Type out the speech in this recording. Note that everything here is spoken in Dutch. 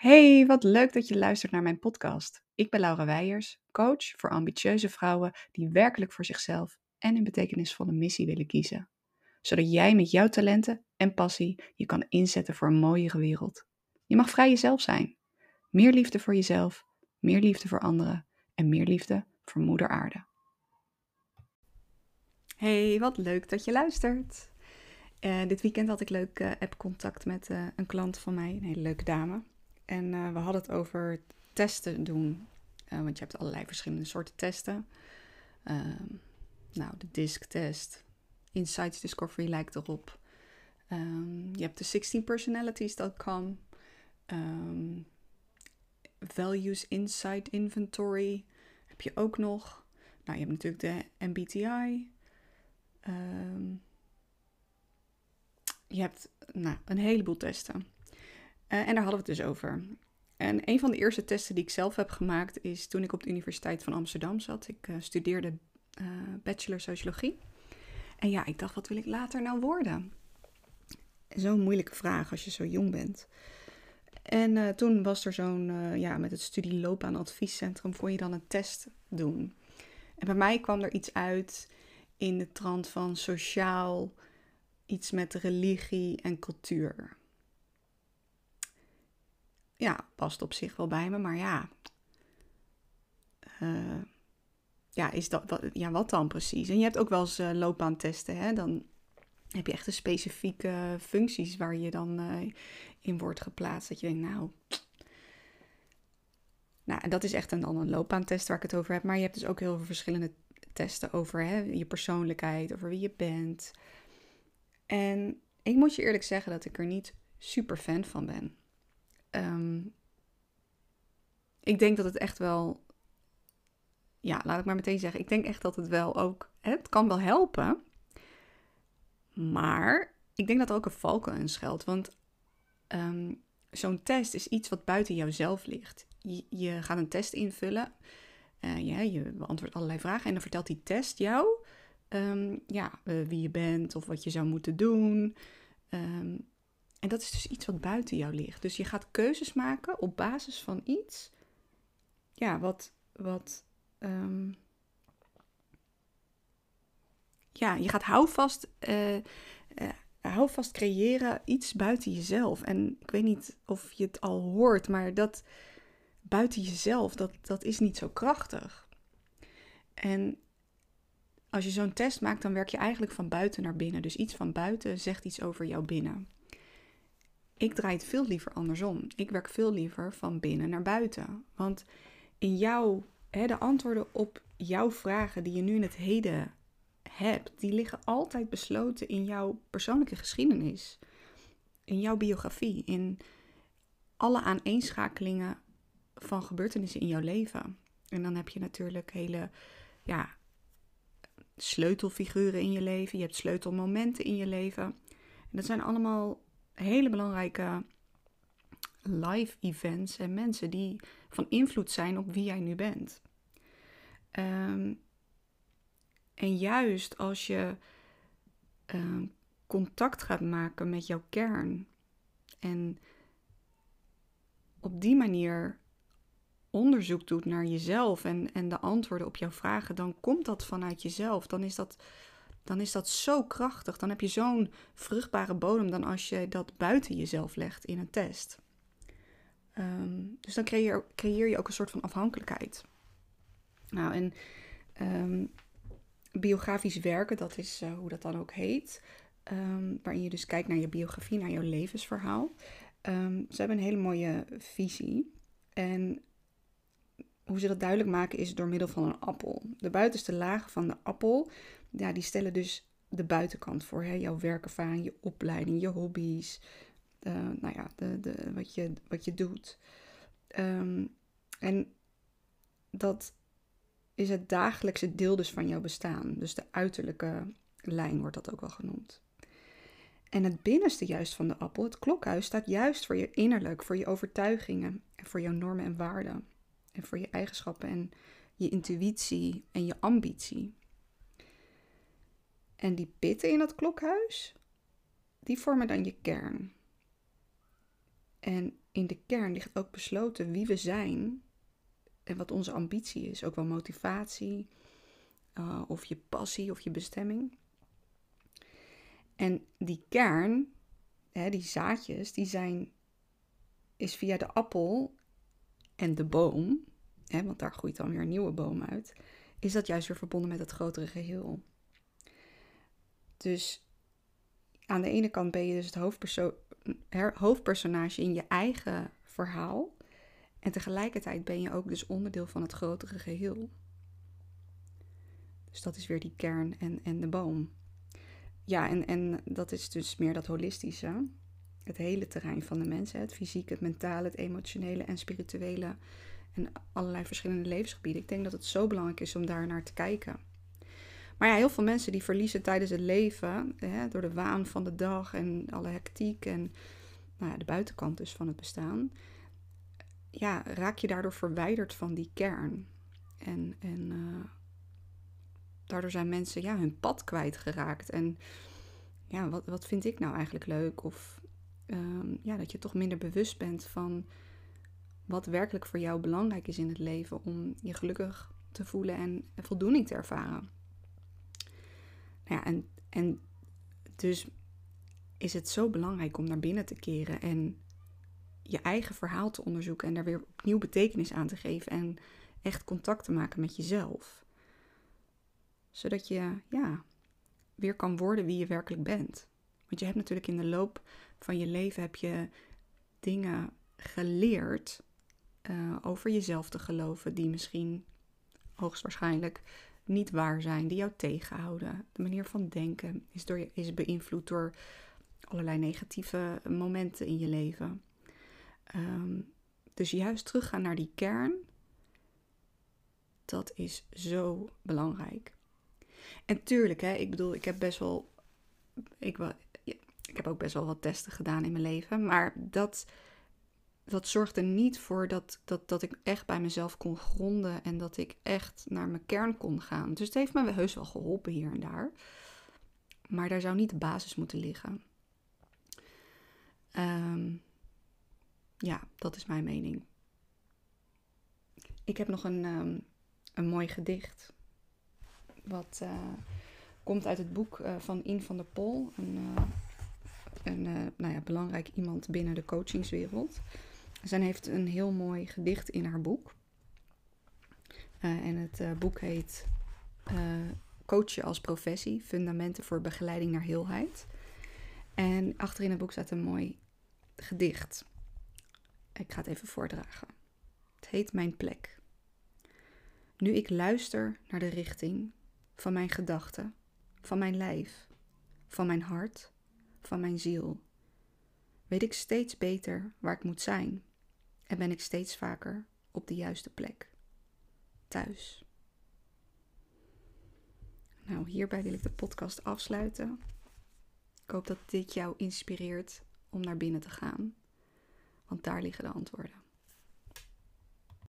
Hey, wat leuk dat je luistert naar mijn podcast. Ik ben Laura Weijers, coach voor ambitieuze vrouwen die werkelijk voor zichzelf en een betekenisvolle missie willen kiezen. Zodat jij met jouw talenten en passie je kan inzetten voor een mooiere wereld. Je mag vrij jezelf zijn. Meer liefde voor jezelf, meer liefde voor anderen en meer liefde voor Moeder Aarde. Hey, wat leuk dat je luistert. Uh, dit weekend had ik leuk uh, app-contact met uh, een klant van mij, een hele leuke dame. En we hadden het over testen doen. want je hebt allerlei verschillende soorten testen. Ehm, nou, de DISC-test, Insights Discovery lijkt erop. Um, je hebt de 16personalities.com. Um, Values Insight Inventory heb je ook nog. Nou, je hebt natuurlijk de MBTI. Je hebt nou, een heleboel testen. Uh, en daar hadden we het dus over. En een van de eerste testen die ik zelf heb gemaakt is toen ik op de Universiteit van Amsterdam zat. Ik uh, studeerde uh, bachelor sociologie. En ja, ik dacht, wat wil ik later nou worden? Zo'n moeilijke vraag als je zo jong bent. En toen was er zo'n, ja, met het studieloopbaan adviescentrum kon je dan een test doen. En bij mij kwam er iets uit in de trant van sociaal, iets met religie en cultuur. Ja, past op zich wel bij me, maar ja. Uh, ja, is dat, wat, ja, wat dan precies? En je hebt ook wel eens uh, loopbaantesten, hè? Dan heb je echt een specifieke functies waar je dan uh, in wordt geplaatst. Dat je denkt, nou. Nou, dat is echt een, dan een loopbaantest waar ik het over heb. Maar je hebt dus ook heel veel verschillende testen over hè, je persoonlijkheid, over wie je bent. En ik moet je eerlijk zeggen dat ik er niet super fan van ben. Um, ik denk dat het echt wel. Ja, laat ik maar meteen zeggen. Ik denk echt dat het wel ook. Het kan wel helpen. Maar ik denk dat er ook een valkuil in schuilt. Want um, zo'n test is iets wat buiten jouzelf ligt. Je, gaat een test invullen. Uh, ja, je beantwoordt allerlei vragen en dan vertelt die test jou um, ja, uh, wie je bent of wat je zou moeten doen. Um, en dat is dus iets wat buiten jou ligt. Dus je gaat keuzes maken op basis van iets, ja, wat, wat, um, ja, je gaat houvast, uh, uh, houvast creëren iets buiten jezelf. En ik weet niet of je het al hoort, maar dat buiten jezelf, dat, dat is niet zo krachtig. En als je zo'n test maakt, dan werk je eigenlijk van buiten naar binnen. Dus iets van buiten zegt iets over jou binnen. Ik draai het veel liever andersom. Ik werk veel liever van binnen naar buiten. Want in jou, hè, de antwoorden op jouw vragen die je nu in het heden hebt, die liggen altijd besloten in jouw persoonlijke geschiedenis. In jouw biografie, in alle aaneenschakelingen van gebeurtenissen in jouw leven. En dan heb je natuurlijk hele ja, sleutelfiguren in je leven. Je hebt sleutelmomenten in je leven. En dat zijn allemaal hele belangrijke live events en mensen die van invloed zijn op wie jij nu bent. Um, en juist als je uh, contact gaat maken met jouw kern en op die manier onderzoek doet naar jezelf en, en de antwoorden op jouw vragen, dan komt dat vanuit jezelf. Dan is dat, dan is dat zo krachtig. Dan heb je zo'n vruchtbare bodem dan als je dat buiten jezelf legt in een test. Um, dus dan creëer, creëer, je ook een soort van afhankelijkheid. Nou, en um, biografisch werken, dat is uh, hoe dat dan ook heet. Um, waarin je dus kijkt naar je biografie, naar jouw levensverhaal. ze hebben een hele mooie visie. En hoe ze dat duidelijk maken is door middel van een appel. De buitenste lagen van de appel, ja, die stellen dus de buitenkant voor. Hè? Jouw werkervaring, je opleiding, je hobby's. Uh, nou ja, de, de, wat, je, wat je doet. Um, en dat is het dagelijkse deel dus van jouw bestaan. Dus de uiterlijke lijn wordt dat ook wel genoemd. En het binnenste juist van de appel, het klokhuis, staat juist voor je innerlijk, voor je overtuigingen en voor jouw normen en waarden. En voor je eigenschappen en je intuïtie en je ambitie. En die pitten in dat klokhuis, die vormen dan je kern. En in de kern ligt ook besloten wie we zijn en wat onze ambitie is. Ook wel motivatie, uh, of je passie of je bestemming. En die kern, hè, die zaadjes, die zijn, is via de appel en de boom, hè, want daar groeit dan weer een nieuwe boom uit, is dat juist weer verbonden met het grotere geheel. Dus aan de ene kant ben je dus het hoofdperso hoofdpersonage in je eigen verhaal. En tegelijkertijd ben je ook dus onderdeel van het grotere geheel. Dus dat is weer die kern en, en de boom. Ja, en, en dat is dus meer dat holistische. Het hele terrein van de mens. Het fysieke, het mentale, het emotionele en spirituele. En allerlei verschillende levensgebieden. Ik denk dat het zo belangrijk is om daar naar te kijken. Maar ja, heel veel mensen die verliezen tijdens het leven, hè, door de waan van de dag en alle hectiek en nou ja, de buitenkant dus van het bestaan, ja, raak je daardoor verwijderd van die kern. En, en uh, daardoor zijn mensen ja, hun pad kwijtgeraakt. En ja, wat, wat vind ik nou eigenlijk leuk? Of um, ja, dat je toch minder bewust bent van wat werkelijk voor jou belangrijk is in het leven om je gelukkig te voelen en voldoening te ervaren. Ja, en, en dus is het zo belangrijk om naar binnen te keren en je eigen verhaal te onderzoeken en daar weer opnieuw betekenis aan te geven en echt contact te maken met jezelf. Zodat je ja, weer kan worden wie je werkelijk bent. Want je hebt natuurlijk in de loop van je leven heb je dingen geleerd uh, over jezelf te geloven die misschien hoogstwaarschijnlijk niet waar zijn, die jou tegenhouden. De manier van denken is, door is beïnvloed door allerlei negatieve momenten in je leven. Um, dus juist teruggaan naar die kern, dat is zo belangrijk. En tuurlijk, hè, ik bedoel, ik heb best wel. Ik, ik heb ook best wel wat testen gedaan in mijn leven. Maar dat, dat zorgde niet voor dat, dat, dat ik echt bij mezelf kon gronden. En dat ik echt naar mijn kern kon gaan. Dus het heeft me heus wel geholpen hier en daar. Maar daar zou niet de basis moeten liggen. Um, ja, dat is mijn mening. Ik heb nog een, um, een mooi gedicht. Wat uh, komt uit het boek uh, van In van der Pol. Een, uh, een nou ja, belangrijk iemand binnen de coachingswereld. Zij heeft een heel mooi gedicht in haar boek. en het boek heet Coachen als professie. Fundamenten voor begeleiding naar heelheid. En achterin het boek staat een mooi gedicht. Ik ga het even voordragen. Het heet Mijn plek. Nu ik luister naar de richting van mijn gedachten, van mijn lijf, van mijn hart, van mijn ziel, weet ik steeds beter waar ik moet zijn en ben ik steeds vaker op de juiste plek. Thuis. Nou, hierbij wil ik de podcast afsluiten. Ik hoop dat dit jou inspireert om naar binnen te gaan want daar liggen de antwoorden.